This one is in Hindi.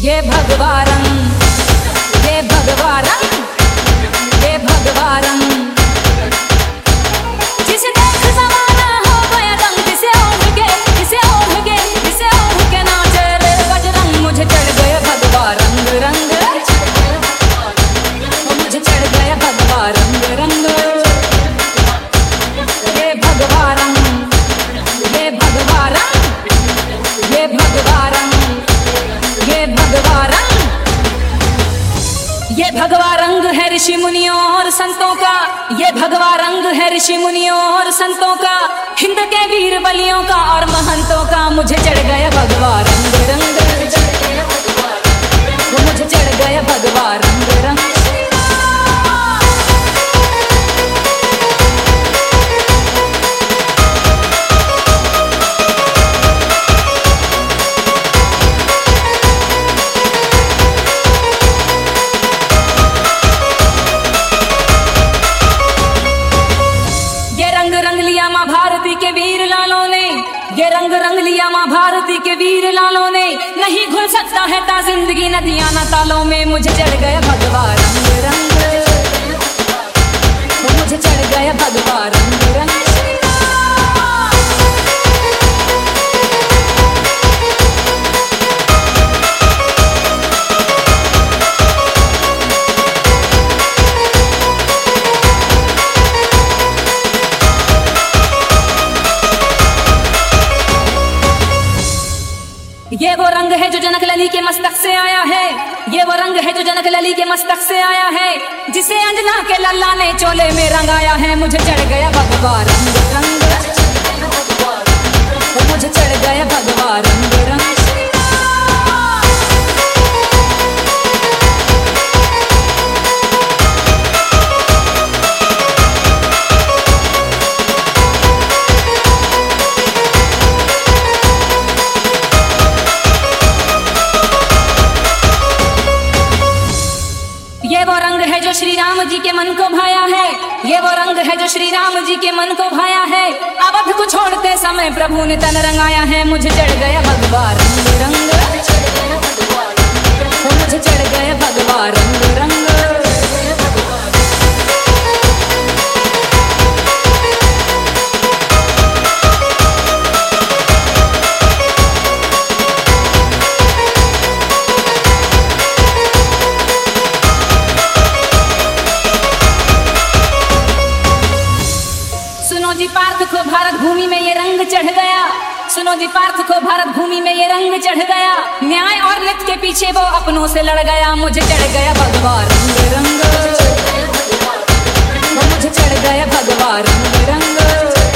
ये भगवारम भगवा रंग है ऋषि मुनियों और संतों का। ये भगवा रंग है ऋषि मुनियों और संतों का। हिंद के वीर बलियों का और महंतों का। मुझे चढ़ गया भगवा रंग रंग के वीर लालों ने नहीं घुल सकता है ता ज़िंदगी नदियाँ ना तालों में मुझे चढ़ गया भगवान रंग रंग मुझे चढ़ गया ये वो रंग है जो जनक लली के मस्तक से आया है ये वो रंग है जो जनक लली के मस्तक से आया है जिसे अंजना के लल्ला ने चोले में रंगाया है मुझे चढ़ गया भगवा रंग रंग मुझे चढ़ गया भगवा रंग रंग है जो श्री राम जी के मन को भाया है ये वो रंग है जो श्री राम जी के मन को भाया है अवध को छोड़ते समय प्रभु ने तन रंगाया है मुझे चढ़ गया भगवा रंग रंग मुझे चढ़ गया भगवा रंग रंग पार्थ को भारत भूमि में ये रंग चढ़ गया सुनो जी पार्थ को भारत भूमि में ये रंग चढ़ गया न्याय और नृत्य के पीछे वो अपनों से लड़ गया मुझे चढ़ गया भगवान रंग रंग मुझे चढ़ गया भगवान रंग रंग